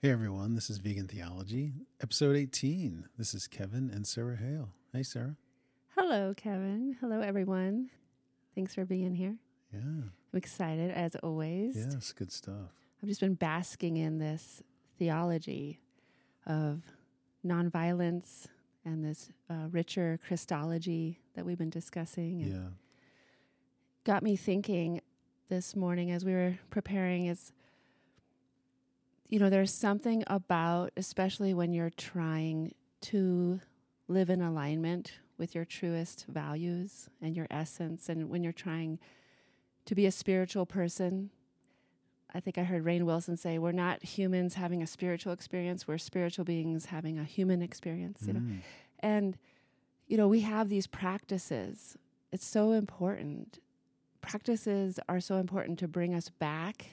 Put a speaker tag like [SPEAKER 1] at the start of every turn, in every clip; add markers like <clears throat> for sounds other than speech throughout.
[SPEAKER 1] Hey everyone, this is Vegan Theology, episode 18. This is Kevin and Sarah Hale. Hey Sarah.
[SPEAKER 2] Hello, Kevin. Hello, everyone. Thanks for being here.
[SPEAKER 1] Yeah.
[SPEAKER 2] I'm excited as always.
[SPEAKER 1] Yes, good stuff.
[SPEAKER 2] I've just been basking in this theology of nonviolence and this uh, richer Christology that we've been discussing. And
[SPEAKER 1] Yeah.
[SPEAKER 2] got me thinking this morning as we were preparing is you know there's something about especially when you're trying to live in alignment with your truest values and your essence and when you're trying to be a spiritual person I think I heard Rainn Wilson say we're not humans having a spiritual experience we're spiritual beings having a human experience you know
[SPEAKER 1] Mm.
[SPEAKER 2] and, you know, we have these practices. It's so important. Practices are so important to bring us back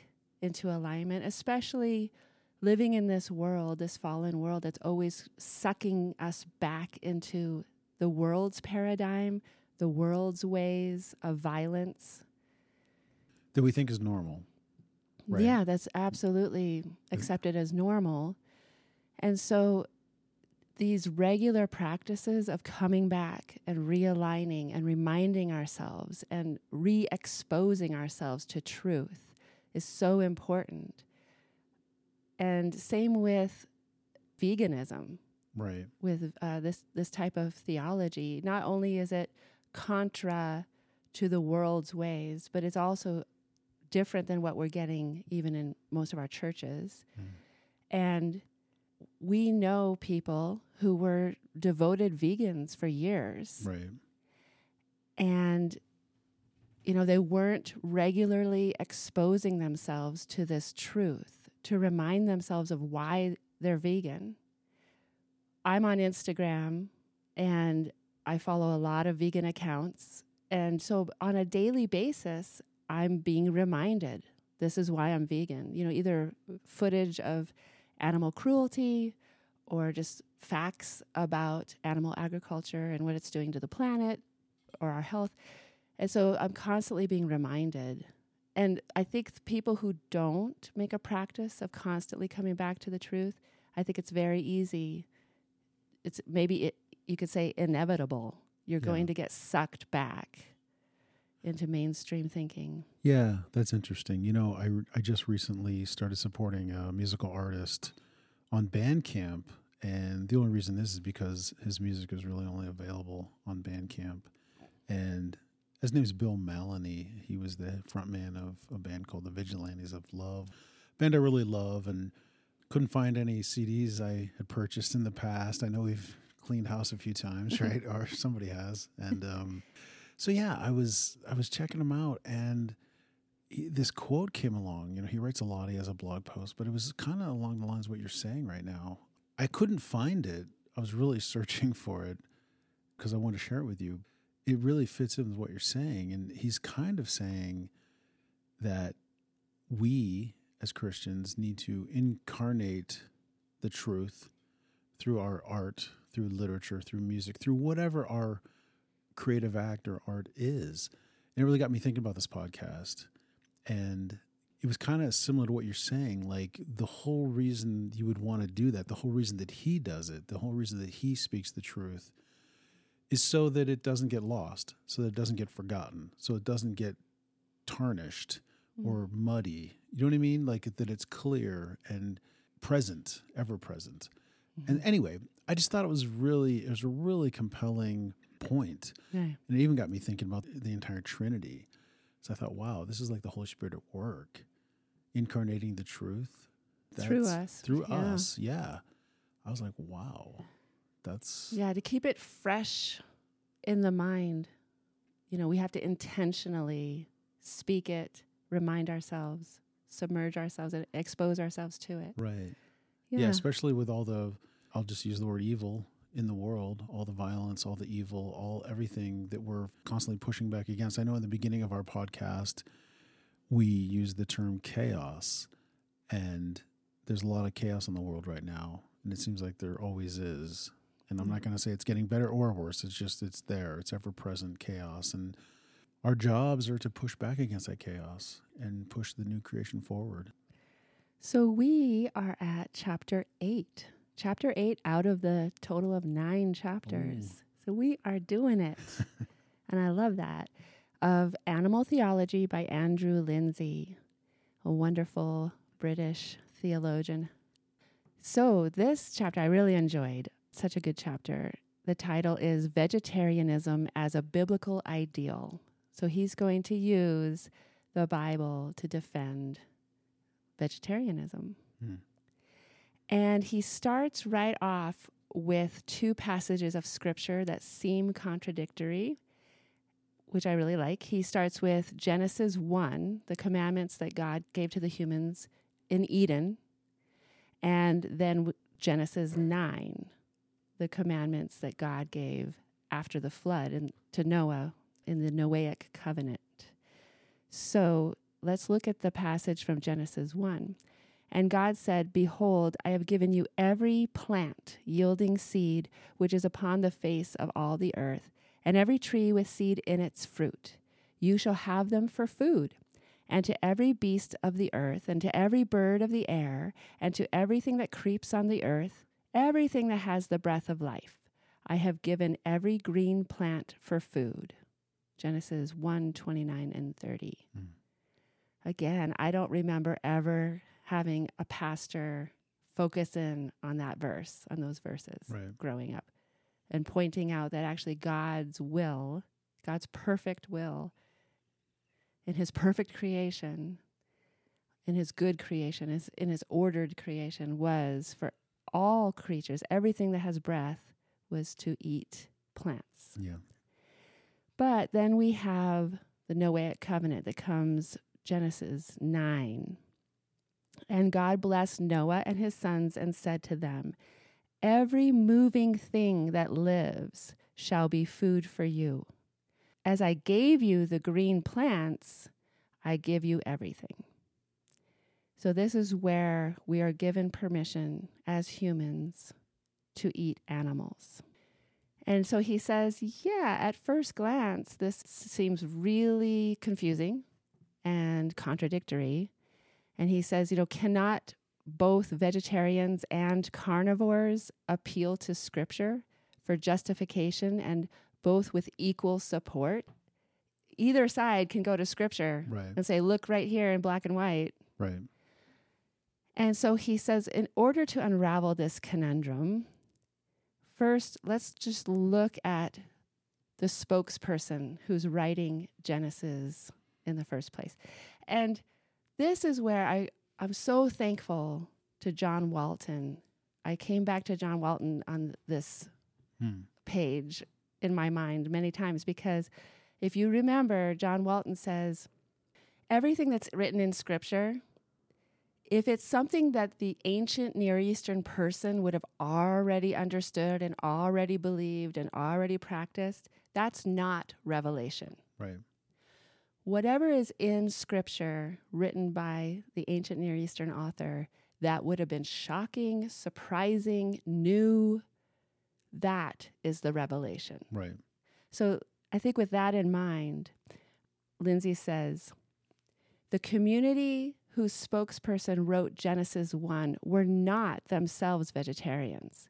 [SPEAKER 2] into alignment, especially living in this world, this fallen world that's always sucking us back into the world's paradigm, the world's ways of violence.
[SPEAKER 1] That we think is normal. Right.
[SPEAKER 2] Yeah, that's absolutely accepted as normal. And so these regular practices of coming back and realigning and reminding ourselves and re exposing ourselves to truth is so important. And same with veganism
[SPEAKER 1] Right.
[SPEAKER 2] with uh, this this type of theology. Not only is it contra to the world's ways, but it's also different than what we're getting even in most of our churches. And we know people who were devoted vegans for years
[SPEAKER 1] Right.
[SPEAKER 2] and you know they weren't regularly exposing themselves to this truth to remind themselves of why they're vegan. I'm on instagram and i follow a lot of vegan accounts. And so on a daily basis i'm being reminded this is why i'm vegan. You know either footage of animal cruelty or just facts about animal agriculture and what it's doing to the planet or our health. And so I'm constantly being reminded. And I think people who don't make a practice of constantly coming back to the truth, I think it's very easy. It's maybe it, you could say inevitable. You're
[SPEAKER 1] Yeah.
[SPEAKER 2] going to get sucked back into mainstream thinking.
[SPEAKER 1] Yeah, that's interesting. You know, I, I just recently started supporting a musical artist on Bandcamp, and the only reason this is because his music is really only available on Bandcamp. And his name's Bill Mallonee. He was the frontman of a band called the Vigilantes of Love, band I really love, and couldn't find any CDs I had purchased in the past. I know we've cleaned house a few times, <laughs> right? or somebody has, and um, so yeah, I was I was checking him out, and he, this quote came along. You know, he writes a lot. He has a blog post, but it was kind of along the lines of what you're saying right now. I couldn't find it. I was really <laughs> searching for it because I wanted to share it with you. It really fits in with what you're saying, and he's kind of saying that we as Christians need to incarnate the truth through our art, through literature, through music, through whatever our creative act or art is. And it really got me thinking about this podcast. And it was kind of similar to what you're saying. Like the whole reason you would want to do that, the whole reason that he does it, the whole reason that he speaks the truth is so that it doesn't get lost, so that it doesn't get forgotten, so it doesn't get tarnished hmm. or muddy. You know what I mean? Like that it's clear and present, ever present. And mm-hmm. anyway, I just thought it was really, it was a really compelling point.
[SPEAKER 2] Yeah.
[SPEAKER 1] And it even got me thinking about the entire Trinity. So I thought, wow, this is like the Holy Spirit at work, incarnating the truth
[SPEAKER 2] Through us,
[SPEAKER 1] Through
[SPEAKER 2] yeah.
[SPEAKER 1] us, yeah. I was like, wow, that's
[SPEAKER 2] Yeah, to keep it fresh in the mind, you know, we have to intentionally speak it, remind ourselves, submerge ourselves, and expose ourselves to it.
[SPEAKER 1] right. Yeah. especially with all the, I'll just use the word evil in the world, all the violence, all the evil, all everything that we're constantly pushing back against. I know in the beginning of our podcast, we used the term chaos, and there's a lot of chaos in the world right now, and it seems like there always is. And I'm not mm-hmm. going to say it's getting better or worse. It's just it's there. It's ever present chaos, and our jobs are to push back against that chaos and push the new creation forward.
[SPEAKER 2] So we are at chapter eight. Chapter eight out of the total of nine chapters. So we are doing it. <laughs> and I love that. Of Animal Theology by Andrew Linzey, a wonderful British theologian. So this chapter I really enjoyed. Such a good chapter. The title is Vegetarianism as a Biblical Ideal. So he's going to use the Bible to defend vegetarianism.
[SPEAKER 1] Hmm.
[SPEAKER 2] And he starts right off with two passages of scripture that seem contradictory, which I really like. He starts with Genesis 1, the commandments that God gave to the humans in Eden, and then Genesis 9, the commandments that God gave after the flood and to Noah in the Noahic covenant. So let's look at the passage from Genesis 1. And God said, Behold, I have given you every plant yielding seed which is upon the face of all the earth, and every tree with seed in its fruit. You shall have them for food. And to every beast of the earth, and to every bird of the air, and to everything that creeps on the earth, everything that has the breath of life, I have given every green plant for food. Genesis 1 29 and 30.
[SPEAKER 1] Mm.
[SPEAKER 2] Again, I don't remember ever having a pastor focus in on that verse, on those verses
[SPEAKER 1] Right.
[SPEAKER 2] growing up, and pointing out that actually God's will, God's perfect will, in his perfect creation, in his good creation, is in his ordered creation, was for all creatures, everything that has breath, was to eat plants.
[SPEAKER 1] Yeah.
[SPEAKER 2] But then we have the Noahic covenant that comes Genesis 9. And God blessed Noah and his sons and said to them, Every moving thing that lives shall be food for you. As I gave you the green plants, I give you everything. So, this is where we are given permission as humans to eat animals. And so he says, yeah, at first glance, this seems really confusing and contradictory. And he says, you know, cannot both vegetarians and carnivores appeal to scripture for justification and both with equal support? Either side can go to scripture
[SPEAKER 1] Right.
[SPEAKER 2] and say, look right here in black and white.
[SPEAKER 1] Right.
[SPEAKER 2] And so he says, in order to unravel this conundrum, first, let's just look at the spokesperson who's writing Genesis in the first place. And this is where I, I'm so thankful to John Walton. I came back to John Walton on this
[SPEAKER 1] Hmm.
[SPEAKER 2] page in my mind many times because if you remember, John Walton says, everything that's written in scripture, if it's something that the ancient Near Eastern person would have already understood and already believed and already practiced, that's not revelation.
[SPEAKER 1] Right.
[SPEAKER 2] Whatever is in scripture written by the ancient Near Eastern author that would have been shocking, surprising, new, that is the revelation.
[SPEAKER 1] Right.
[SPEAKER 2] So I think with that in mind, Linzey says the community whose spokesperson wrote Genesis 1 were not themselves vegetarians.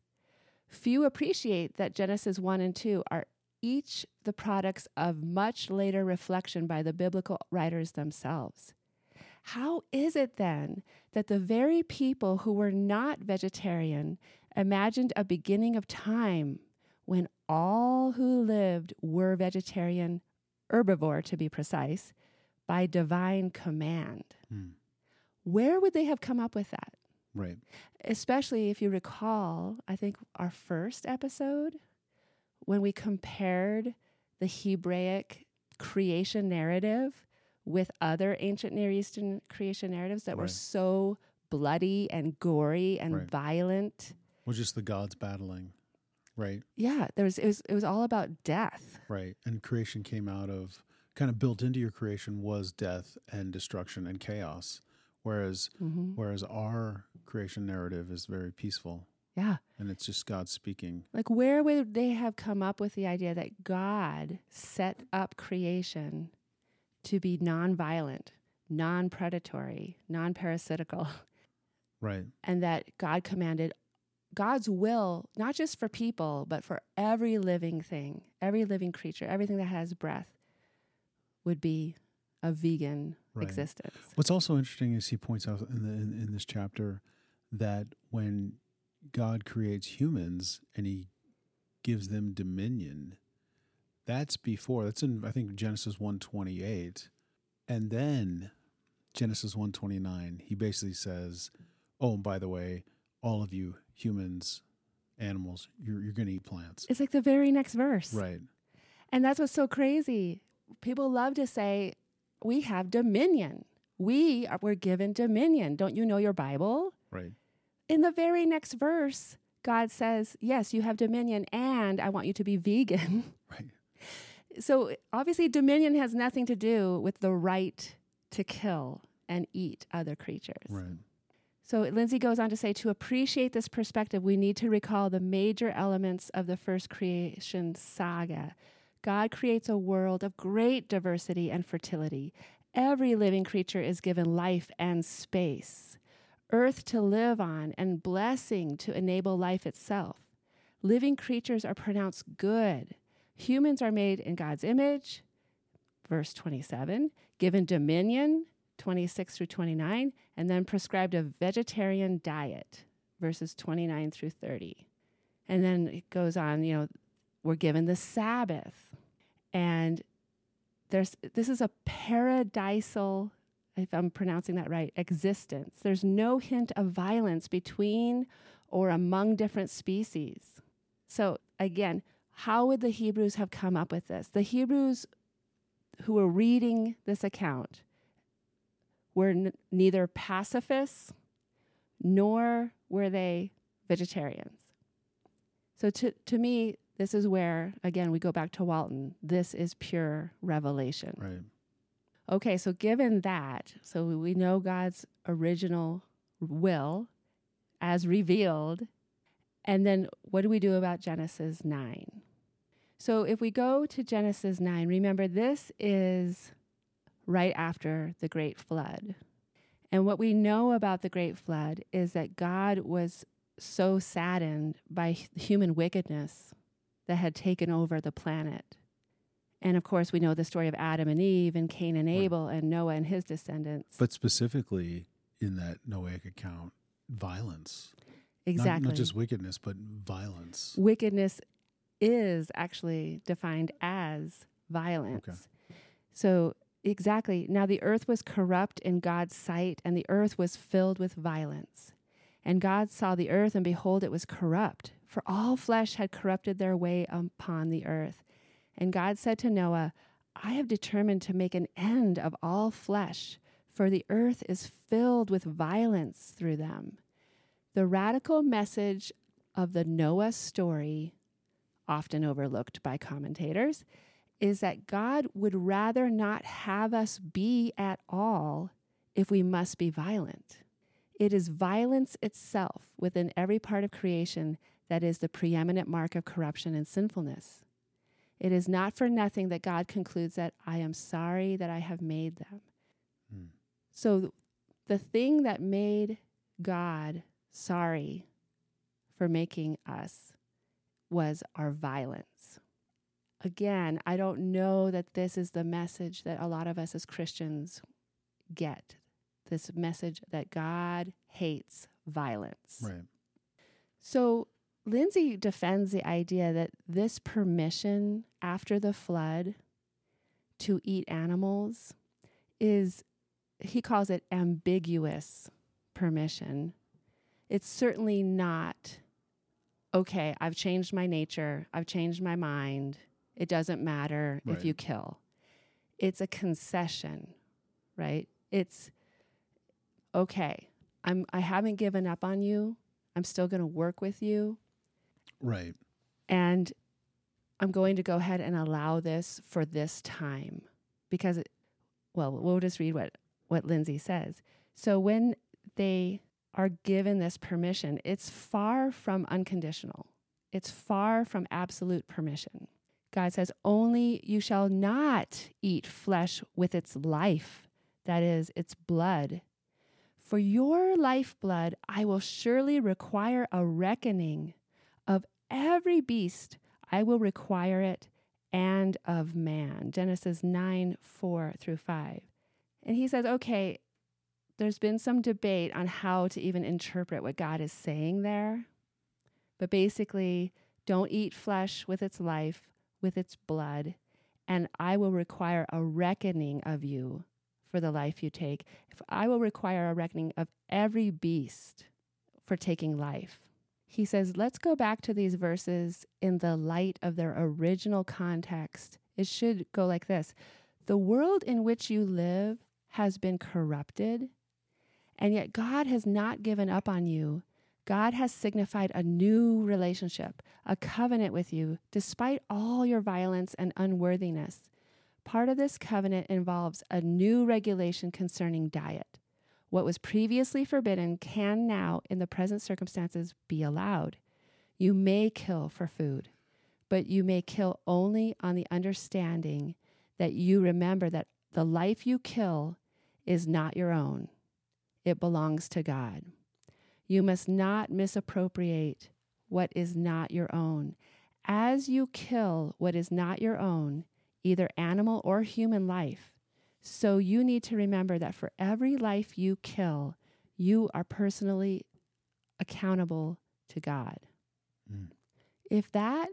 [SPEAKER 2] Few appreciate that Genesis 1 and 2 are each the products of much later reflection by the biblical writers themselves. How is it then that the very people who were not vegetarian imagined a beginning of time when all who lived were vegetarian, herbivore to be precise, by divine command?
[SPEAKER 1] Hmm.
[SPEAKER 2] Where would they have come up with that?
[SPEAKER 1] Right.
[SPEAKER 2] especially if you recall, I think our first episode when we compared the Hebraic creation narrative with other ancient Near Eastern creation narratives that were so bloody and gory and
[SPEAKER 1] Right.
[SPEAKER 2] violent.
[SPEAKER 1] Well, just the gods battling. Right.
[SPEAKER 2] Yeah, there was it was it was all about death.
[SPEAKER 1] Right. And creation came out of kind of built into your creation was death and destruction and chaos. Whereas
[SPEAKER 2] hmm
[SPEAKER 1] whereas our creation narrative is very peaceful
[SPEAKER 2] Yeah.
[SPEAKER 1] and it's just God speaking.
[SPEAKER 2] Like, where would they have come up with the idea that God set up creation to be nonviolent, non predatory, non parasitical?
[SPEAKER 1] Right.
[SPEAKER 2] and that God commanded God's will, not just for people, but for every living thing, every living creature, everything that has breath, would be a vegan
[SPEAKER 1] Right.
[SPEAKER 2] existence.
[SPEAKER 1] What's also interesting is he points out in, the, in, in this chapter that when God creates humans and he gives them dominion, that's before. That's in I think Genesis one twenty eight, and then Genesis one twenty nine. He basically says, "Oh, and by the way, all of you humans, animals, you're you're going to eat plants."
[SPEAKER 2] It's like the very next verse.
[SPEAKER 1] Right.
[SPEAKER 2] And that's what's so crazy. People love to say, we have dominion. We are, we're given dominion. Don't you know your Bible?
[SPEAKER 1] Right.
[SPEAKER 2] In the very next verse, God says, yes, you have dominion, and I want you to be vegan. <laughs>
[SPEAKER 1] Right.
[SPEAKER 2] so obviously, dominion has nothing to do with the right to kill and eat other creatures.
[SPEAKER 1] Right.
[SPEAKER 2] So Linzey goes on to say to appreciate this perspective, we need to recall the major elements of the first creation saga. God creates a world of great diversity and fertility. Every living creature is given life and space, earth to live on, and blessing to enable life itself. Living creatures are pronounced good. Humans are made in God's image, verse 27, given dominion, 26 through 29, and then prescribed a vegetarian diet, verses 29 through 30. And then it goes on, you know, we're given the Sabbath. And there's this is a paradisal, if I'm pronouncing that right, existence. There's no hint of violence between or among different species. So again, how would the Hebrews have come up with this? The Hebrews who were reading this account were n- neither pacifists nor were they vegetarians. So to, to me, this is where, again, we go back to Walton. This is pure revelation.
[SPEAKER 1] Right.
[SPEAKER 2] Okay, so given that, so we know God's original will as revealed, and then what do we do about Genesis 9? So if we go to Genesis 9, remember this is right after the great flood. And what we know about the great flood is that God was so saddened by human wickedness that had taken over the planet. And of course, we know the story of Adam and Eve and Cain and
[SPEAKER 1] Right.
[SPEAKER 2] Abel and Noah and his descendants.
[SPEAKER 1] But specifically in that Noahic account, violence.
[SPEAKER 2] Exactly.
[SPEAKER 1] Not, just wickedness, but violence.
[SPEAKER 2] wickedness is actually defined as violence. Okay. So, exactly. Now, the earth was corrupt in God's sight, and the earth was filled with violence. And God saw the earth, and behold, it was corrupt, for all flesh had corrupted their way upon the earth. And God said to Noah, I have determined to make an end of all flesh, for the earth is filled with violence through them. The radical message of the Noah story, often overlooked by commentators, is that God would rather not have us be at all if we must be violent. It is violence itself within every part of creation that is the preeminent mark of corruption and sinfulness. It is not for nothing that God concludes that I am sorry that I have made them.
[SPEAKER 1] Hmm.
[SPEAKER 2] So, the thing that made God sorry for making us was our violence. Again, I don't know that this is the message that a lot of us as Christians get this message that God hates violence.
[SPEAKER 1] Right.
[SPEAKER 2] So Linzey defends the idea that this permission after the flood to eat animals is, he calls it ambiguous permission. It's certainly not, okay, I've changed my nature, I've changed my mind, it doesn't matter
[SPEAKER 1] Right.
[SPEAKER 2] if you kill. It's a concession, right? It's, okay, I'm, I haven't given up on you. I'm still going to work with you.
[SPEAKER 1] Right.
[SPEAKER 2] And I'm going to go ahead and allow this for this time because, it, well, we'll just read what, what Linzey says. So when they are given this permission, it's far from unconditional, it's far from absolute permission. God says, Only you shall not eat flesh with its life, that is, its blood. For your lifeblood, I will surely require a reckoning of every beast, I will require it, and of man. Genesis 9 4 through 5. And he says, okay, there's been some debate on how to even interpret what God is saying there. But basically, don't eat flesh with its life, with its blood, and I will require a reckoning of you for the life you take. If I will require a reckoning of every beast for taking life. He says, let's go back to these verses in the light of their original context. It should go like this The world in which you live has been corrupted, and yet God has not given up on you. God has signified a new relationship, a covenant with you, despite all your violence and unworthiness. Part of this covenant involves a new regulation concerning diet. What was previously forbidden can now, in the present circumstances, be allowed. You may kill for food, but you may kill only on the understanding that you remember that the life you kill is not your own, it belongs to God. You must not misappropriate what is not your own. As you kill what is not your own, either animal or human life, so you need to remember that for every life you kill, you are personally accountable to God. Mm. If that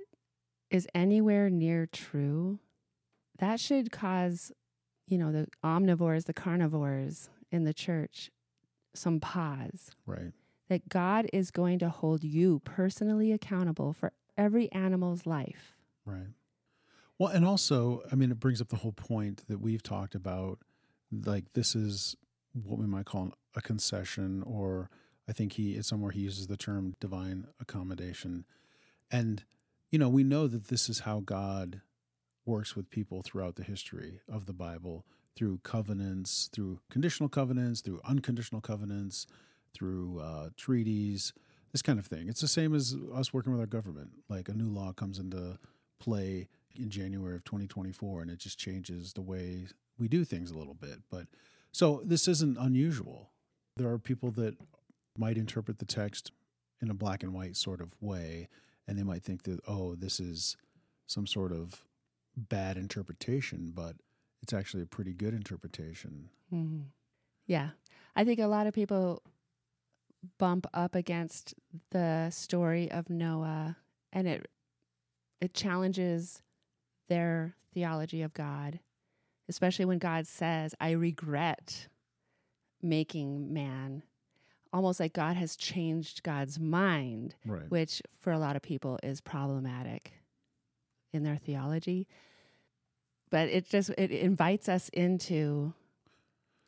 [SPEAKER 2] is anywhere near true, that should cause, you know, the omnivores, the carnivores in the church some pause.
[SPEAKER 1] Right
[SPEAKER 2] that God is going to hold you personally accountable for every animal's life.
[SPEAKER 1] Right. Well, and also, I mean, it brings up the whole point that we've talked about. Like, this is what we might call a concession, or I think he, it's somewhere he uses the term divine accommodation. And, you know, we know that this is how God works with people throughout the history of the Bible through covenants, through conditional covenants, through unconditional covenants, through uh, treaties, this kind of thing. It's the same as us working with our government. Like a new law comes into play in January of 2024, and it just changes the way we do things a little bit. But so this isn't unusual. There are people that might interpret the text in a black and white sort of way, and they might think that, oh, this is some sort of bad interpretation, but it's actually a pretty good interpretation.
[SPEAKER 2] Mm-hmm. Yeah. I think a lot of people bump up against the story of Noah and it it challenges their theology of God, especially when God says, I regret making man. Almost like God has changed God's mind,
[SPEAKER 1] right.
[SPEAKER 2] which for a lot of people is problematic in their theology. But it just it invites us into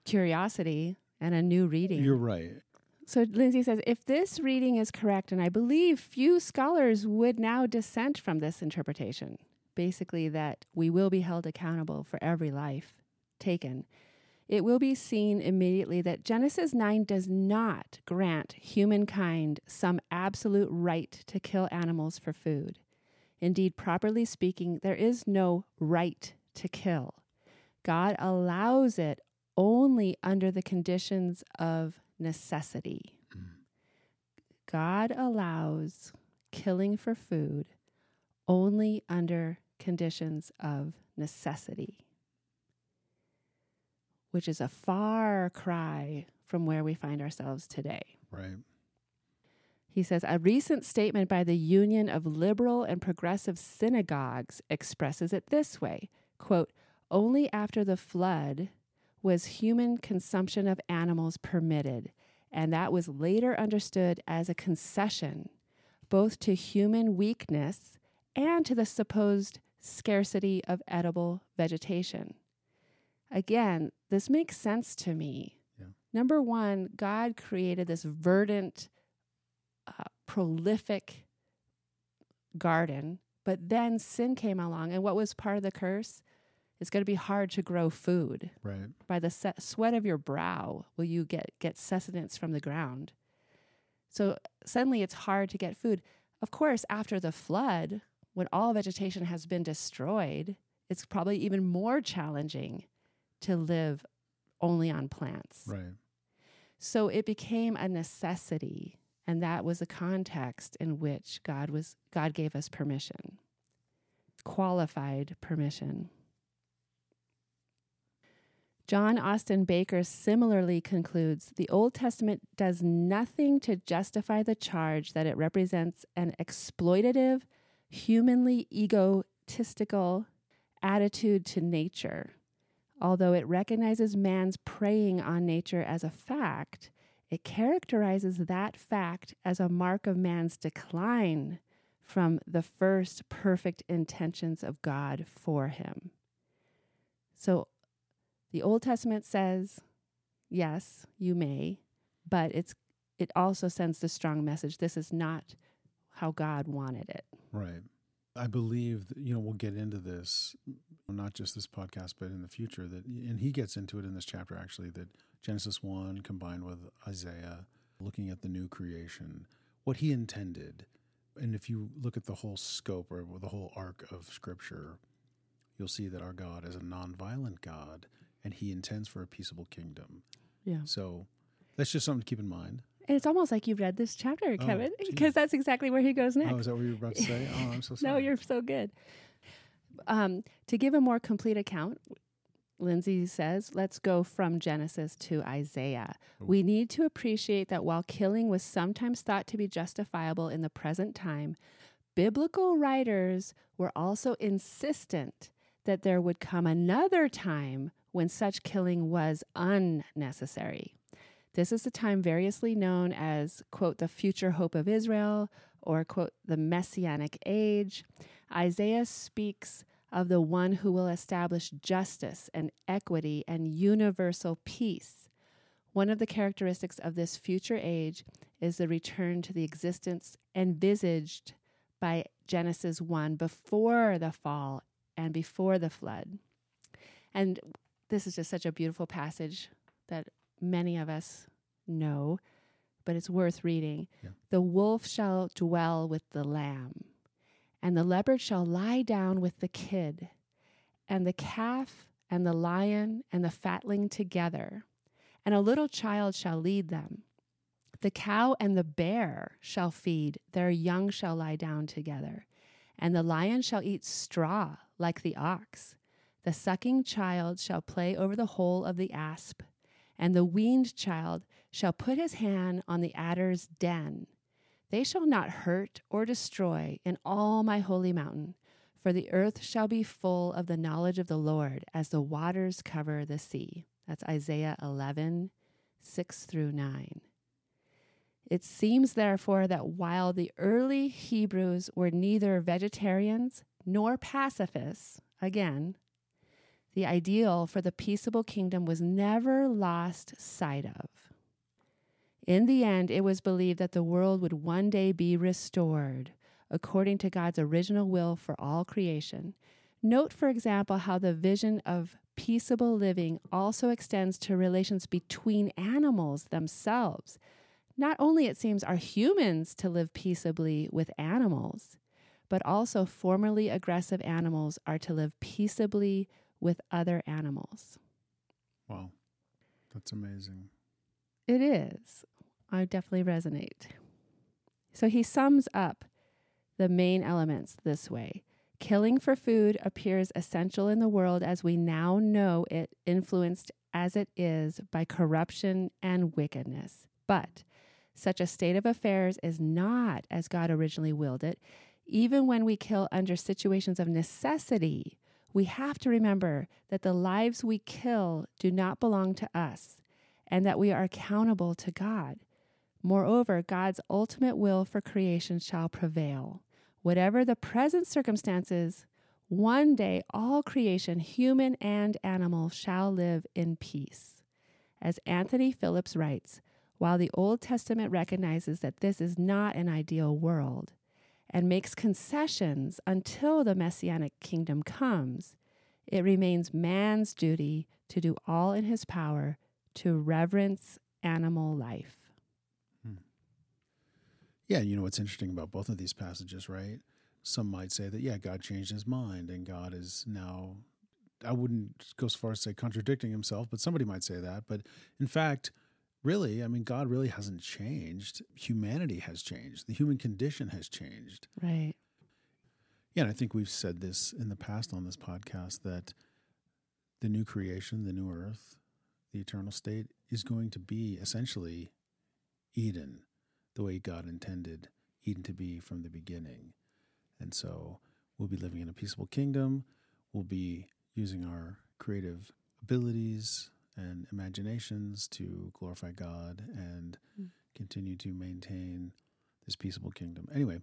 [SPEAKER 2] curiosity and a new reading.
[SPEAKER 1] You're right.
[SPEAKER 2] So Linzey says if this reading is correct, and I believe few scholars would now dissent from this interpretation, basically that we will be held accountable for every life taken, it will be seen immediately that Genesis 9 does not grant humankind some absolute right to kill animals for food. Indeed, properly speaking, there is no right to kill. God allows it only under the conditions of necessity. Mm. God allows killing for food only under conditions of necessity, which is a far cry from where we find ourselves today.
[SPEAKER 1] Right.
[SPEAKER 2] He says a recent statement by the Union of Liberal and Progressive Synagogues expresses it this way quote, only after the flood was human consumption of animals permitted, and that was later understood as a concession both to human weakness and to the supposed scarcity of edible vegetation. Again, this makes sense to me. Yeah. Number one, God created this verdant, uh, prolific garden, but then sin came along. And what was part of the curse? it's going to be hard to grow food.
[SPEAKER 1] Right.
[SPEAKER 2] By the se- sweat of your brow will you get get sustenance from the ground. So suddenly it's hard to get food. Of course, after the flood, when all vegetation has been destroyed, it's probably even more challenging to live only on plants.
[SPEAKER 1] Right.
[SPEAKER 2] So it became a necessity, and that was the context in which God was God gave us permission. Qualified permission. John Austin Baker similarly concludes the Old Testament does nothing to justify the charge that it represents an exploitative, humanly egotistical attitude to nature. Although it recognizes man's preying on nature as a fact, it characterizes that fact as a mark of man's decline from the first perfect intentions of God for him. So the Old Testament says, yes, you may, but it's it also sends the strong message this is not how God wanted it.
[SPEAKER 1] Right. I believe that, you know we'll get into this not just this podcast but in the future that and he gets into it in this chapter actually that Genesis 1 combined with Isaiah looking at the new creation what he intended and if you look at the whole scope or the whole arc of scripture you'll see that our God is a non-violent God and he intends for a peaceable kingdom.
[SPEAKER 2] Yeah.
[SPEAKER 1] So that's just something to keep in mind.
[SPEAKER 2] And it's almost like you've read this chapter,
[SPEAKER 1] Oh,
[SPEAKER 2] Kevin, because that's exactly where he goes next.
[SPEAKER 1] Oh, is that what you were about to say? <laughs> Oh, I'm so sorry.
[SPEAKER 2] no, you're so good. Um, to give a more complete account, Linzey says, let's go from Genesis to Isaiah.
[SPEAKER 1] Oh.
[SPEAKER 2] We need to appreciate that while killing was sometimes thought to be justifiable in the present time, biblical writers were also insistent that there would come another time when such killing was unnecessary. This is the time variously known as, quote, the future hope of Israel or, quote, the messianic age. Isaiah speaks of the one who will establish justice and equity and universal peace. One of the characteristics of this future age is the return to the existence envisaged by Genesis 1 before the fall and before the flood. And this is just such a beautiful passage that many of us know, but it's worth reading.
[SPEAKER 1] Yeah.
[SPEAKER 2] The wolf shall dwell with the lamb, and the leopard shall lie down with the kid, and the calf and the lion and the fatling together, and a little child shall lead them. The cow and the bear shall feed, their young shall lie down together, and the lion shall eat straw like the ox. The sucking child shall play over the hole of the asp, and the weaned child shall put his hand on the adder's den. They shall not hurt or destroy in all my holy mountain, for the earth shall be full of the knowledge of the Lord as the waters cover the sea. That's Isaiah 11, 6 through 9. It seems, therefore, that while the early Hebrews were neither vegetarians nor pacifists, again, the ideal for the peaceable kingdom was never lost sight of. In the end, it was believed that the world would one day be restored according to God's original will for all creation. Note, for example, how the vision of peaceable living also extends to relations between animals themselves. Not only, it seems, are humans to live peaceably with animals, but also formerly aggressive animals are to live peaceably with other animals.
[SPEAKER 1] Wow. That's amazing.
[SPEAKER 2] It is. I definitely resonate. So he sums up the main elements this way Killing for food appears essential in the world as we now know it, influenced as it is by corruption and wickedness. But such a state of affairs is not as God originally willed it. Even when we kill under situations of necessity, we have to remember that the lives we kill do not belong to us and that we are accountable to God. Moreover, God's ultimate will for creation shall prevail. Whatever the present circumstances, one day all creation, human and animal, shall live in peace. As Anthony Phillips writes, while the Old Testament recognizes that this is not an ideal world and makes concessions until the Messianic kingdom comes, it remains man's duty to do all in his power to reverence animal life. Hmm.
[SPEAKER 1] Yeah, you know what's interesting about both of these passages, right? Some might say that, yeah, God changed his mind and God is now, I wouldn't go as far as to say contradicting himself, but somebody might say that. But in fact, really, I mean, God really hasn't changed. Humanity has changed. The human condition has changed.
[SPEAKER 2] Right.
[SPEAKER 1] Yeah, and I think we've said this in the past on this podcast that the new creation, the new earth, the eternal state is going to be essentially Eden, the way God intended Eden to be from the beginning. And so we'll be living in a peaceable kingdom. We'll be using our creative abilities and imaginations to glorify God and
[SPEAKER 2] Mm.
[SPEAKER 1] continue to maintain this peaceable kingdom. Anyway,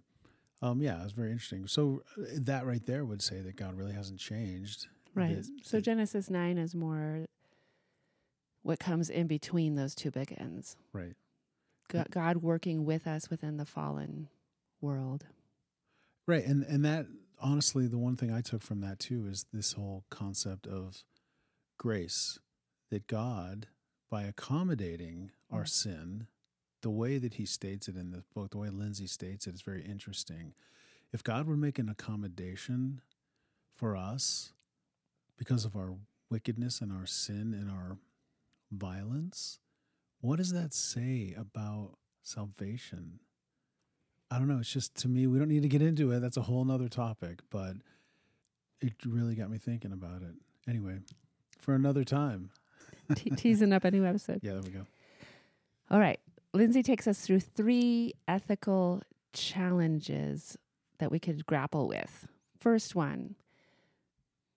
[SPEAKER 1] um, yeah, it's very interesting. So uh, that right there would say that God really hasn't changed.
[SPEAKER 2] Right.
[SPEAKER 1] That-
[SPEAKER 2] so
[SPEAKER 1] that-
[SPEAKER 2] Genesis 9 is more what comes in between those two big ends.
[SPEAKER 1] right.
[SPEAKER 2] Go- God working with us within the fallen world.
[SPEAKER 1] Right. And and that honestly the one thing I took from that too is this whole concept of grace that God by accommodating our
[SPEAKER 2] Mm.
[SPEAKER 1] sin the way that he states it in the book the way Linzey states it is very interesting. If God would make an accommodation for us because of our wickedness and our sin and our violence, what does that say about salvation? I don't know. It's just to me, we don't need to get into it. That's a whole nother topic, but it really got me thinking about it. Anyway, for another time. <laughs>
[SPEAKER 2] Te- teasing up a new episode.
[SPEAKER 1] Yeah, there we go.
[SPEAKER 2] All right. Linzey takes us through three ethical challenges that we could grapple with. First one.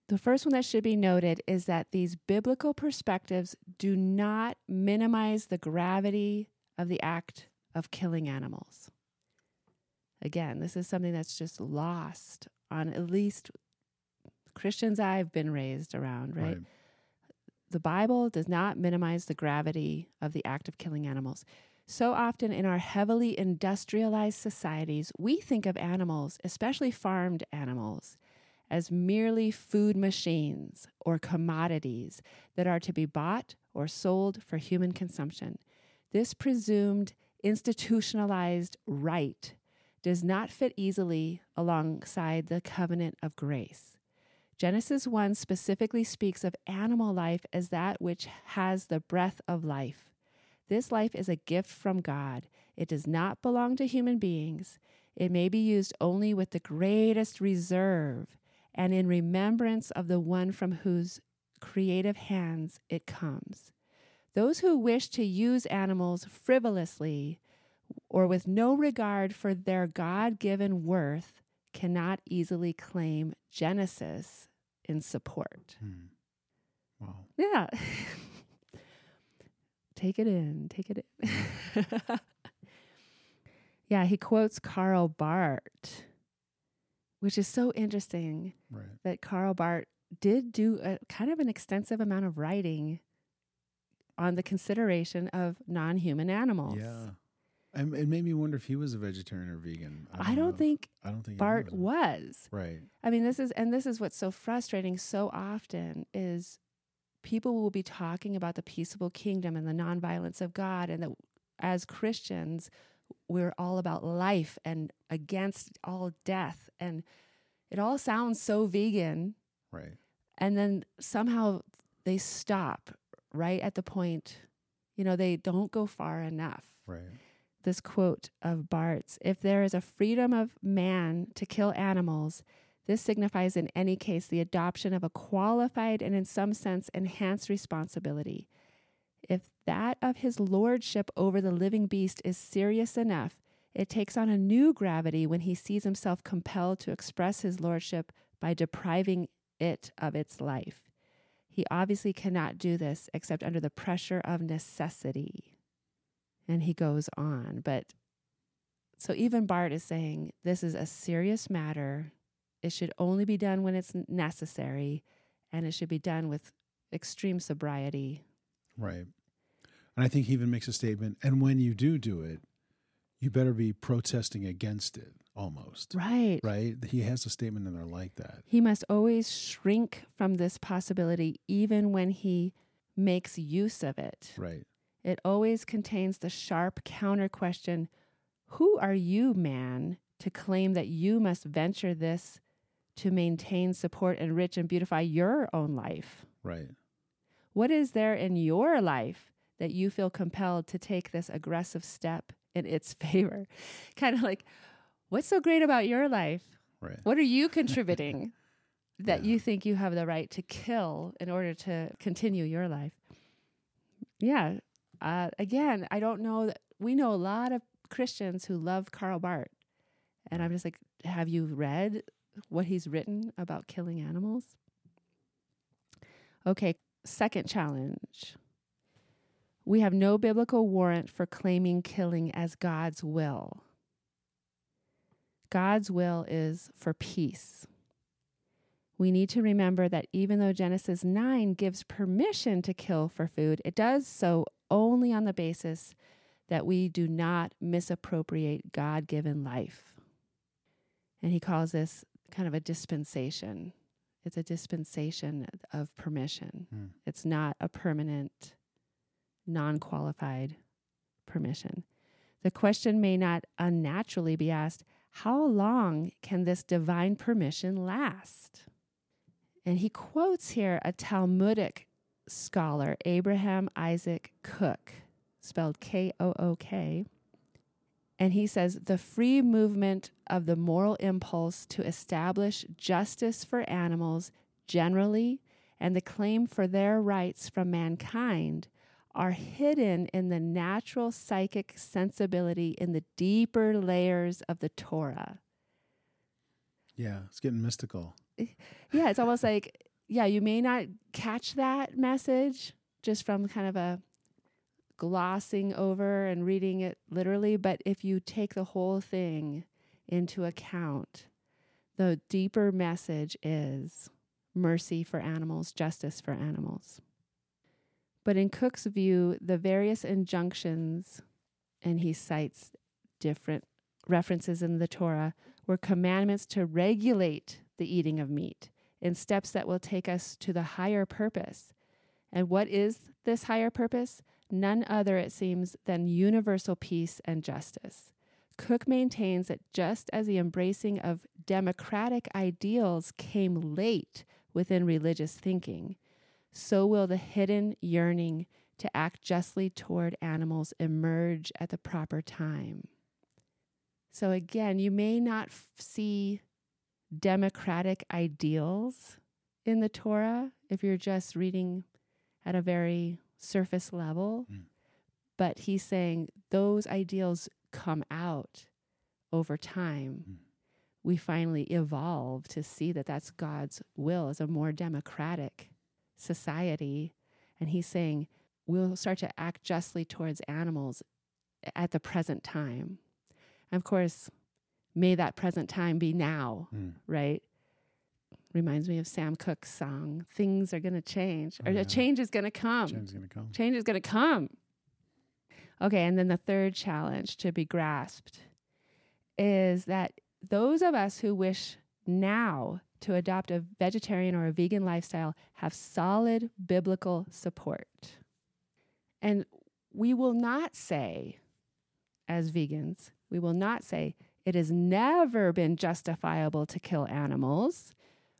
[SPEAKER 2] The first one that should be noted is that these biblical perspectives do not minimize the gravity of the act of killing animals. Again, this is something that's just lost on at least Christians I've been raised around, right? The Bible does not minimize the gravity of the act of killing animals. So often in our heavily industrialized societies, we think of animals, especially farmed animals, as merely food machines or commodities that are to be bought or sold for human consumption. This presumed institutionalized right does not fit easily alongside the covenant of grace. Genesis 1 specifically speaks of animal life as that which has the breath of life. This life is a gift from God. It does not belong to human beings. It may be used only with the greatest reserve and in remembrance of the one from whose creative hands it comes. Those who wish to use animals frivolously or with no regard for their God given worth cannot easily claim Genesis in support.
[SPEAKER 1] Hmm. Wow.
[SPEAKER 2] Yeah. <laughs> take it in, take it in. <laughs> yeah, he quotes Karl Barth, which is so interesting
[SPEAKER 1] Right.
[SPEAKER 2] that Karl Barth did do a kind of an extensive amount of writing on the consideration of non human animals.
[SPEAKER 1] Yeah. And it made me wonder if he was a vegetarian or vegan.
[SPEAKER 2] I don't,
[SPEAKER 1] know.
[SPEAKER 2] think
[SPEAKER 1] I don't think
[SPEAKER 2] Barth
[SPEAKER 1] was.
[SPEAKER 2] was.
[SPEAKER 1] Right.
[SPEAKER 2] I mean, this is and this is what's so frustrating so often is people will be talking about the peaceable kingdom and the nonviolence of God and that as Christians we're all about life and against all death and it all sounds so vegan
[SPEAKER 1] Right.
[SPEAKER 2] and then somehow they stop right at the point you know they don't go far enough
[SPEAKER 1] Right.
[SPEAKER 2] This quote of Barth's If there is a freedom of man to kill animals, this signifies in any case the adoption of a qualified and, in some sense, enhanced responsibility. If that of his lordship over the living beast is serious enough, it takes on a new gravity when he sees himself compelled to express his lordship by depriving it of its life. He obviously cannot do this except under the pressure of necessity. And he goes on. But so even Barth is saying this is a serious matter. It should only be done when it's necessary, and it should be done with extreme sobriety.
[SPEAKER 1] Right. And I think he even makes a statement. And when you do do it, you better be protesting against it almost.
[SPEAKER 2] Right.
[SPEAKER 1] Right. He has a statement in there like that.
[SPEAKER 2] He must always shrink from this possibility, even when he makes use of it.
[SPEAKER 1] Right.
[SPEAKER 2] It always contains the sharp counter question Who are you, man, to claim that you must venture this to maintain, support, enrich, and beautify your own life?
[SPEAKER 1] Right.
[SPEAKER 2] What is there in your life that you feel compelled to take this aggressive step in its <laughs> favor. kind of like, what's so great about your life?
[SPEAKER 1] Right.
[SPEAKER 2] What are you contributing <laughs> that
[SPEAKER 1] Yeah.
[SPEAKER 2] you think you have the right to kill in order to continue your life? Yeah. Uh, again, I don't know that we know a lot of Christians who love Karl Barth. And I'm just like, have you read what he's written about killing animals? Okay, second challenge. We have no biblical warrant for claiming killing as God's will. God's will is for peace. We need to remember that even though Genesis 9 gives permission to kill for food, it does so only on the basis that we do not misappropriate God given life. And he calls this kind of a dispensation. It's a dispensation of permission.
[SPEAKER 1] Hmm.
[SPEAKER 2] It's not a permanent, non qualified permission. The question may not unnaturally be asked how long can this divine permission last? And he quotes here a Talmudic scholar, Abraham Isaac Kook, spelled K O O K. And he says the free movement of the moral impulse to establish justice for animals generally and the claim for their rights from mankind are hidden in the natural psychic sensibility in the deeper layers of the Torah.
[SPEAKER 1] Yeah, it's getting mystical. <laughs>
[SPEAKER 2] Yeah, it's almost like, yeah, you may not catch that message just from kind of a glossing over and reading it literally, but if you take the whole thing into account, the deeper message is mercy for animals, justice for animals. But in Kook's view, the various injunctions, and he cites different references in the Torah, were commandments to regulate the eating of meat in steps that will take us to the higher purpose. And what is this higher purpose? None other, it seems, than universal peace and justice. Kook maintains that just as the embracing of democratic ideals came late within religious thinking, so will the hidden yearning to act justly toward animals emerge at the proper time. So, again, you may not f- see democratic ideals in the Torah if you're just reading at a very surface level.
[SPEAKER 1] Mm.
[SPEAKER 2] But he's saying those ideals come out over time.
[SPEAKER 1] Mm.
[SPEAKER 2] We finally evolve to see that that's God's will as a more democratic society. And he's saying we'll start to act justly towards animals at the present time. And of course, may that present time be now,
[SPEAKER 1] Mm.
[SPEAKER 2] right? Reminds me of Sam Cooke's song, Things Are Gonna Change,
[SPEAKER 1] Oh,
[SPEAKER 2] or
[SPEAKER 1] yeah.
[SPEAKER 2] a change is gonna come.
[SPEAKER 1] Change is going to come.
[SPEAKER 2] Change is gonna come. Okay, and then the third challenge to be grasped is that those of us who wish now to adopt a vegetarian or a vegan lifestyle have solid biblical support. And we will not say, as vegans, we will not say it has never been justifiable to kill animals.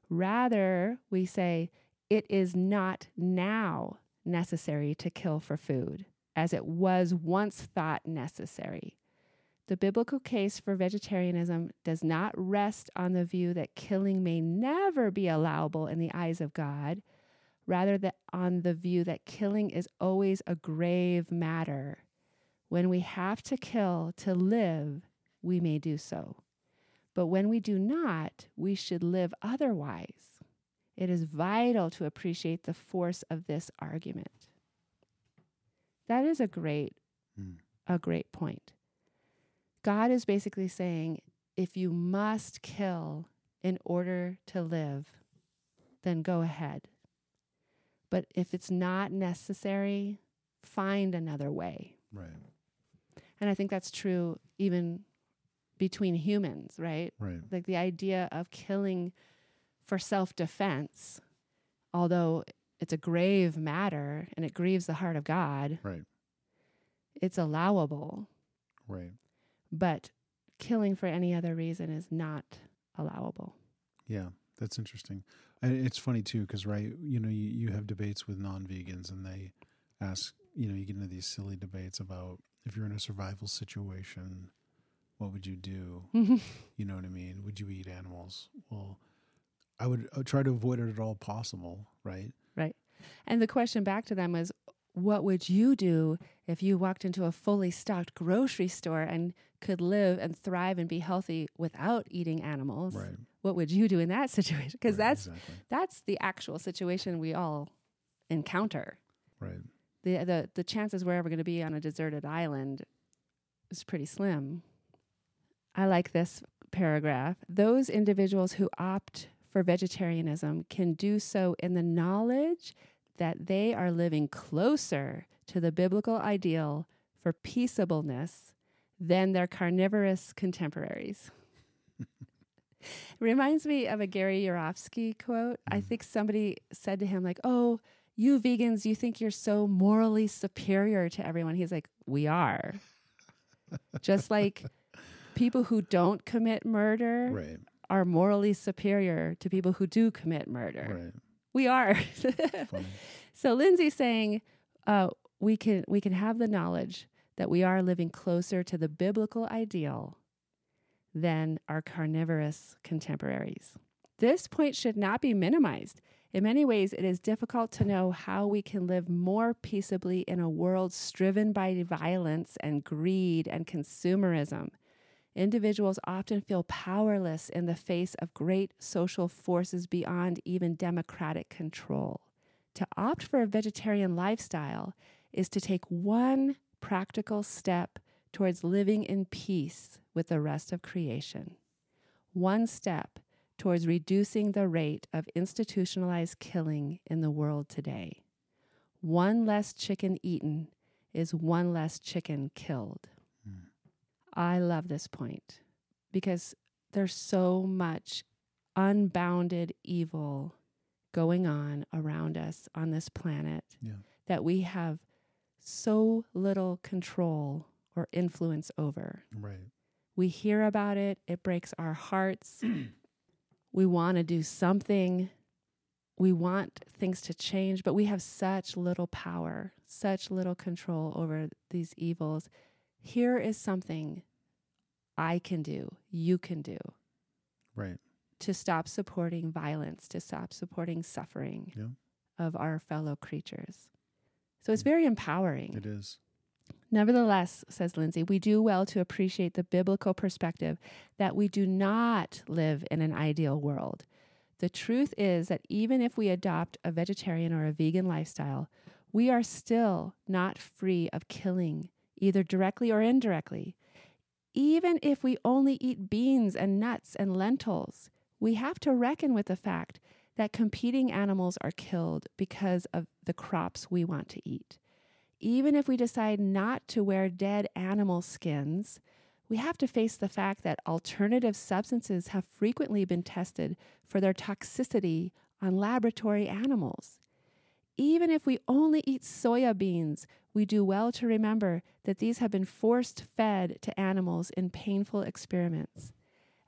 [SPEAKER 2] Rather, we say it is not now necessary to kill for food, as it was once thought necessary. The biblical case for vegetarianism does not rest on the view that killing may never be allowable in the eyes of God, rather that on the view that killing is always a grave matter. When we have to kill to live, we may do so. But when we do not, we should live otherwise. It is vital to appreciate the force of this argument. That is a great
[SPEAKER 1] Mm.
[SPEAKER 2] a great point. God is basically saying if you must kill in order to live, then go ahead. But if it's not necessary, find another way.
[SPEAKER 1] Right.
[SPEAKER 2] And I think that's true even between humans, right?
[SPEAKER 1] Right.
[SPEAKER 2] Like the idea of killing for self defense, although it's a grave matter and it grieves the heart of God,
[SPEAKER 1] Right.
[SPEAKER 2] it's allowable.
[SPEAKER 1] Right.
[SPEAKER 2] But killing for any other reason is not allowable.
[SPEAKER 1] Yeah, that's interesting. And it's funny too, because right, you know, you, you have debates with non-vegans, and they ask you know, you get into these silly debates about if you're in a survival situation, what would you do? Mm-hmm. You know what I mean? Would you eat animals? Well, I would, I would try to avoid it at all possible, right?
[SPEAKER 2] Right. And the question back to them was, what would you do if you walked into a fully stocked grocery store and could live and thrive and be healthy without eating animals?
[SPEAKER 1] Right.
[SPEAKER 2] What would you do in that <laughs> situation? Because
[SPEAKER 1] Right,
[SPEAKER 2] that's
[SPEAKER 1] exactly.
[SPEAKER 2] that's the actual situation we all encounter.
[SPEAKER 1] right.
[SPEAKER 2] The the the chances we're ever going to be on a deserted island is pretty slim. I like this paragraph. Those individuals who opt for vegetarianism can do so in the knowledge that they are living closer to the biblical ideal for peaceableness than their carnivorous contemporaries. <laughs> Reminds me of a Gary Yourofsky quote. I mm-hmm. think somebody said to him, like, oh, you vegans, you think you're so morally superior to everyone. He's like, we are. <laughs> Just like people who don't commit murder
[SPEAKER 1] Right.
[SPEAKER 2] are morally superior to people who do commit murder.
[SPEAKER 1] Right.
[SPEAKER 2] We are. <laughs> So Linzey's saying uh, we can we can have the knowledge that we are living closer to the biblical ideal than our carnivorous contemporaries. This point should not be minimized. In many ways, it is difficult to know how we can live more peaceably in a world striven by violence and greed and consumerism. Individuals often feel powerless in the face of great social forces beyond even democratic control. To opt for a vegetarian lifestyle is to take one practical step towards living in peace with the rest of creation. One step towards reducing the rate of institutionalized killing in the world today. One less chicken eaten is one less chicken killed. I love this point because there's so much unbounded evil going on around us on this planet
[SPEAKER 1] Yeah.
[SPEAKER 2] that we have so little control or influence over.
[SPEAKER 1] Right.
[SPEAKER 2] We hear about it, it breaks our hearts. <clears throat> we want to do something. We want things to change, but we have such little power, such little control over these evils. Here is something I can do, you can do
[SPEAKER 1] Right.
[SPEAKER 2] to stop supporting violence, to stop supporting suffering
[SPEAKER 1] Yeah.
[SPEAKER 2] of our fellow creatures. So it's very empowering.
[SPEAKER 1] It is.
[SPEAKER 2] Nevertheless, says Linzey, we do well to appreciate the biblical perspective that we do not live in an ideal world. The truth is that even if we adopt a vegetarian or a vegan lifestyle, we are still not free of killing, either directly or indirectly. Even if we only eat beans and nuts and lentils, we have to reckon with the fact that competing animals are killed because of the crops we want to eat even if we decide not to wear dead animal skins, we have to face the fact that alternative substances have frequently been tested for their toxicity on laboratory animals. Even if we only eat soya beans, we do well to remember that these have been forced fed to animals in painful experiments.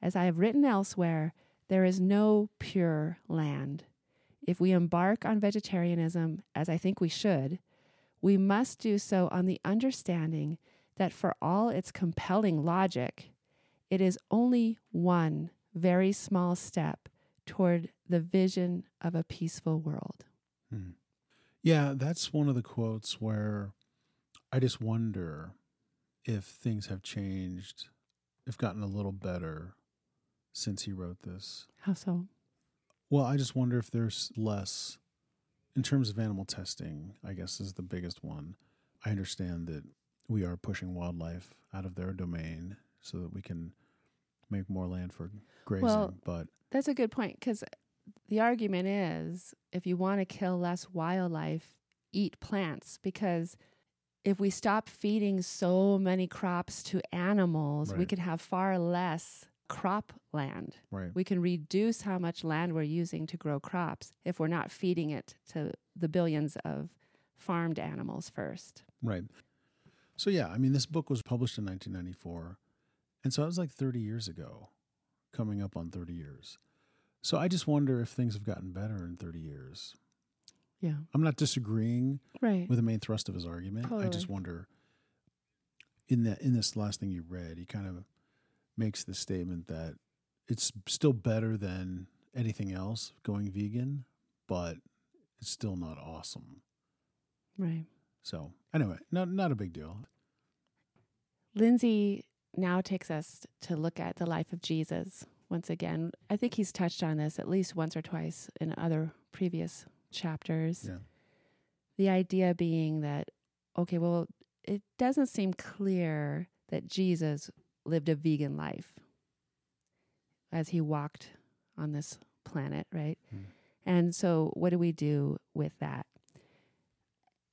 [SPEAKER 2] As I have written elsewhere, there is no pure land. If we embark on vegetarianism, as I think we should, we must do so on the understanding that for all its compelling logic, it is only one very small step toward the vision of a peaceful world.
[SPEAKER 1] Hmm. Yeah, that's one of the quotes where I just wonder if things have changed, if gotten a little better since he wrote this.
[SPEAKER 2] How so?
[SPEAKER 1] Well, I just wonder if there's less in terms of animal testing, I guess is the biggest one. I understand that we are pushing wildlife out of their domain so that we can make more land for grazing,
[SPEAKER 2] Well,
[SPEAKER 1] but
[SPEAKER 2] That's a good point because the argument is if you want to kill less wildlife, eat plants because if we stop feeding so many crops to animals, we
[SPEAKER 1] Right.
[SPEAKER 2] could have far less crop land.
[SPEAKER 1] right.
[SPEAKER 2] We can reduce how much land we're using to grow crops if we're not feeding it to the billions of farmed animals first.
[SPEAKER 1] Right. So yeah, I mean this book was published in 1994. And so that was like 30 years ago, coming up on 30 years. So I just wonder if things have gotten better in 30 years.
[SPEAKER 2] Yeah.
[SPEAKER 1] I'm not disagreeing
[SPEAKER 2] Right.
[SPEAKER 1] with the main thrust of his argument. I just wonder in that in this last thing you read, he kind of makes the statement that it's still better than anything else going vegan, but it's still not awesome.
[SPEAKER 2] Right.
[SPEAKER 1] So anyway, not not a big deal.
[SPEAKER 2] Linzey now takes us to look at the life of Jesus once again. I think he's touched on this at least once or twice in other previous chapters.
[SPEAKER 1] Yeah.
[SPEAKER 2] The idea being that, okay, well, it doesn't seem clear that Jesus lived a vegan life as he walked on this planet, right?
[SPEAKER 1] Mm.
[SPEAKER 2] And so, what do we do with that?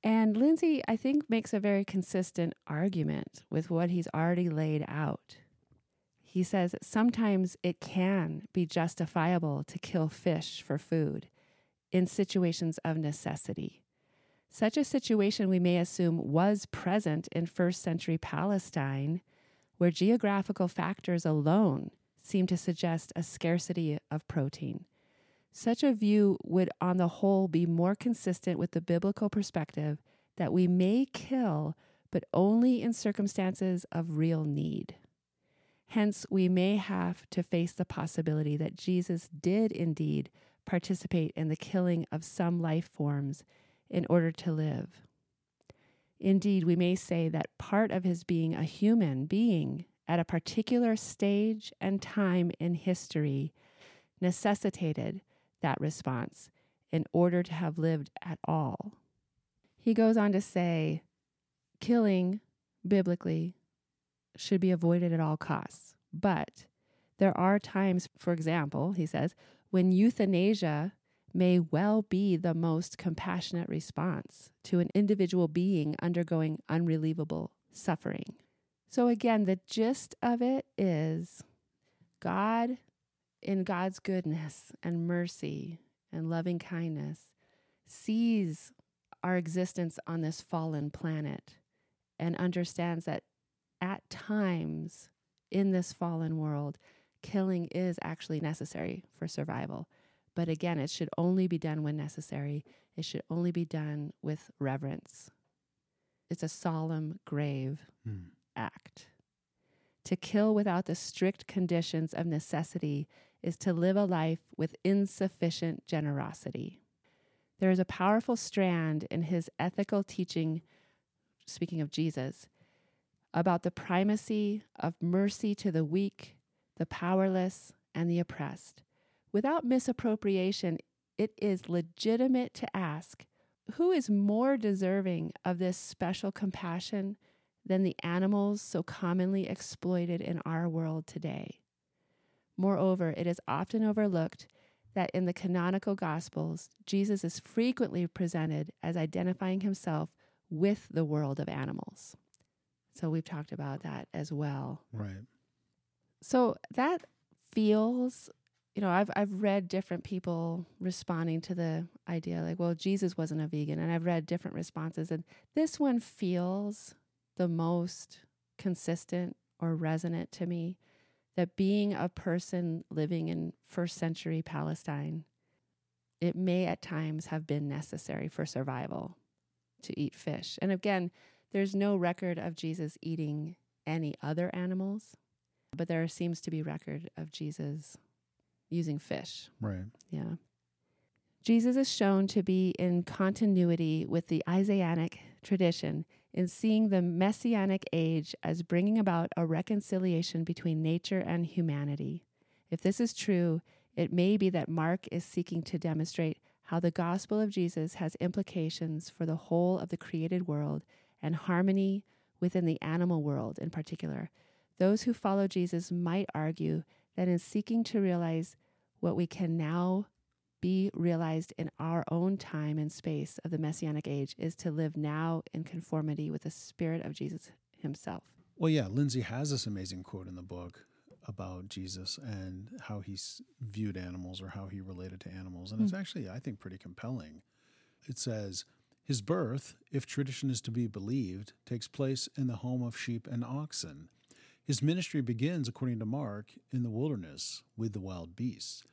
[SPEAKER 2] And Linzey, I think, makes a very consistent argument with what he's already laid out. He says sometimes it can be justifiable to kill fish for food in situations of necessity. Such a situation, we may assume, was present in first century Palestine, where geographical factors alone seem to suggest a scarcity of protein. Such a view would, on the whole, be more consistent with the biblical perspective that we may kill, but only in circumstances of real need. Hence, we may have to face the possibility that Jesus did indeed participate in the killing of some life forms in order to live. Indeed, we may say that part of his being a human being at a particular stage and time in history necessitated that response in order to have lived at all. He goes on to say, killing biblically should be avoided at all costs. But there are times, for example, he says, when euthanasia may well be the most compassionate response to an individual being undergoing unrelievable suffering. So, again, the gist of it is God, in God's goodness and mercy and loving kindness, sees our existence on this fallen planet and understands that at times in this fallen world, killing is actually necessary for survival. But again, it should only be done when necessary. It should only be done with reverence. It's a solemn, grave
[SPEAKER 1] Hmm.
[SPEAKER 2] act. To kill without the strict conditions of necessity is to live a life with insufficient generosity. There is a powerful strand in his ethical teaching, speaking of Jesus, about the primacy of mercy to the weak, the powerless, and the oppressed. Without misappropriation, it is legitimate to ask who is more deserving of this special compassion than the animals so commonly exploited in our world today. Moreover, it is often overlooked that in the canonical Gospels, Jesus is frequently presented as identifying himself with the world of animals. So we've talked about that as well.
[SPEAKER 1] Right.
[SPEAKER 2] So that feels, you know, I've I've read different people responding to the idea like, well, Jesus wasn't a vegan, and I've read different responses, and this one feels the most consistent or resonant to me. That being a person living in first century Palestine, it may at times have been necessary for survival to eat fish. And again, there's no record of Jesus eating any other animals, but there seems to be record of Jesus using fish.
[SPEAKER 1] Right.
[SPEAKER 2] Yeah. Jesus is shown to be in continuity with the Isaianic tradition in seeing the messianic age as bringing about a reconciliation between nature and humanity. If this is true, it may be that Mark is seeking to demonstrate how the gospel of Jesus has implications for the whole of the created world and harmony within the animal world in particular. Those who follow Jesus might argue that in seeking to realize what we can now be realized in our own time and space of the messianic age is to live now in conformity with the spirit of Jesus himself.
[SPEAKER 1] Well, yeah, Linzey has this amazing quote in the book about Jesus and how he viewed animals or how he related to animals. And it's hmm. actually, I think, pretty compelling. It says, His birth, if tradition is to be believed, takes place in the home of sheep and oxen. His ministry begins, according to Mark, in the wilderness with the wild beasts.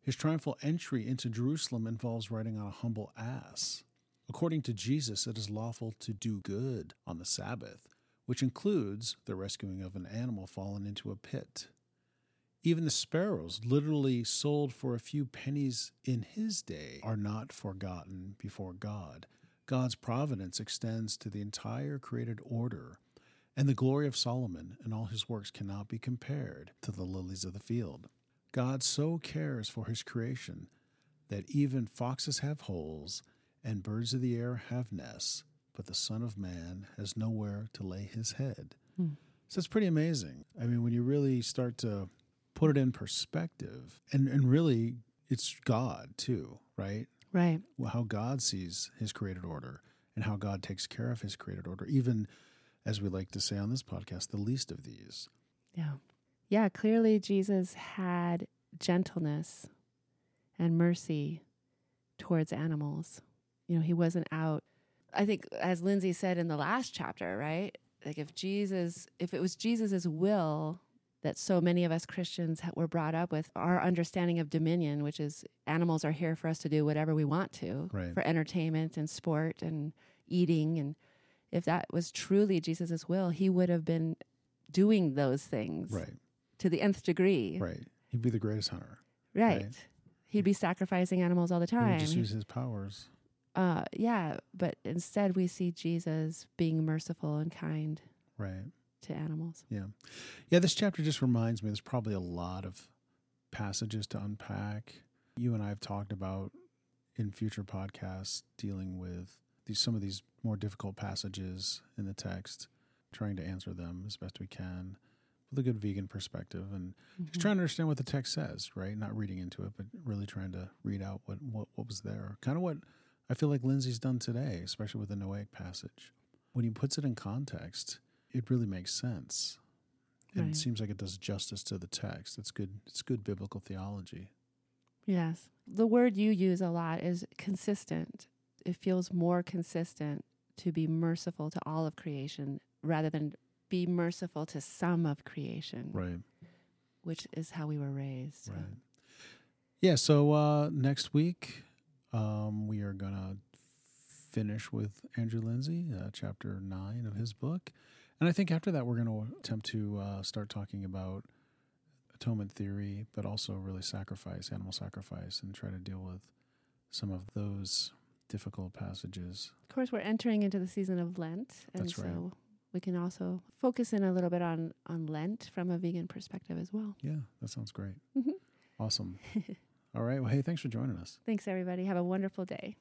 [SPEAKER 1] His triumphal entry into Jerusalem involves riding on a humble ass. According to Jesus, it is lawful to do good on the Sabbath, which includes the rescuing of an animal fallen into a pit. Even the sparrows, literally sold for a few pennies in his day, are not forgotten before God. God's providence extends to the entire created order, and the glory of Solomon and all his works cannot be compared to the lilies of the field. God so cares for his creation that even foxes have holes and birds of the air have nests, but the Son of Man has nowhere to lay his head.
[SPEAKER 2] Hmm.
[SPEAKER 1] So it's pretty amazing. I mean, when you really start to put it in perspective, and, and really, it's God too, right?
[SPEAKER 2] Right.
[SPEAKER 1] Well, How God sees his created order and how God takes care of his created order, even as we like to say on this podcast, the least of these.
[SPEAKER 2] Yeah. Yeah. Clearly, Jesus had gentleness and mercy towards animals. You know, he wasn't out. I think, as Linzey said in the last chapter, right? Like, if Jesus, if it was Jesus's will that so many of us Christians were brought up with, our understanding of dominion, which is animals are here for us to do whatever we want to
[SPEAKER 1] Right.
[SPEAKER 2] for entertainment and sport and eating. And if that was truly Jesus's will, he would have been doing those things
[SPEAKER 1] Right,
[SPEAKER 2] to the nth degree.
[SPEAKER 1] right. He'd be the greatest hunter.
[SPEAKER 2] Right.
[SPEAKER 1] Right.
[SPEAKER 2] He'd be sacrificing animals all the time.
[SPEAKER 1] He just use his powers.
[SPEAKER 2] uh, yeah, but instead we see Jesus being merciful and kind
[SPEAKER 1] Right.
[SPEAKER 2] to animals.
[SPEAKER 1] Yeah. Yeah, this chapter just reminds me there's probably a lot of passages to unpack. You and I have talked about in future podcasts dealing with these some of these more difficult passages in the text, trying to answer them as best we can with a good vegan perspective and just mm-hmm. trying to understand what the text says, right? Not reading into it, but really trying to read out what what, what was there. Kind of what I feel like Linzey's done today, especially with the Noahic passage. When he puts it in context, it really makes sense. And
[SPEAKER 2] Right.
[SPEAKER 1] it seems like it does justice to the text. It's good it's good biblical theology.
[SPEAKER 2] Yes. The word you use a lot is consistent. It feels more consistent to be merciful to all of creation rather than be merciful to some of creation,
[SPEAKER 1] Right.
[SPEAKER 2] which is how we were raised.
[SPEAKER 1] Right. Yeah, so uh next week um we are gonna finish with Andrew Linzey, uh, chapter nine of his book. And I think after that, we're going to attempt to uh, start talking about atonement theory, but also really sacrifice, animal sacrifice, and try to deal with some of those difficult passages.
[SPEAKER 2] Of course, we're entering into the season of Lent, and
[SPEAKER 1] That's
[SPEAKER 2] so we can also focus in a little bit on on Lent from a vegan perspective as well.
[SPEAKER 1] Yeah, that sounds great.
[SPEAKER 2] Mhm.
[SPEAKER 1] Awesome. <laughs> All right. Well, hey, thanks for joining us.
[SPEAKER 2] Thanks, everybody. Have a wonderful day.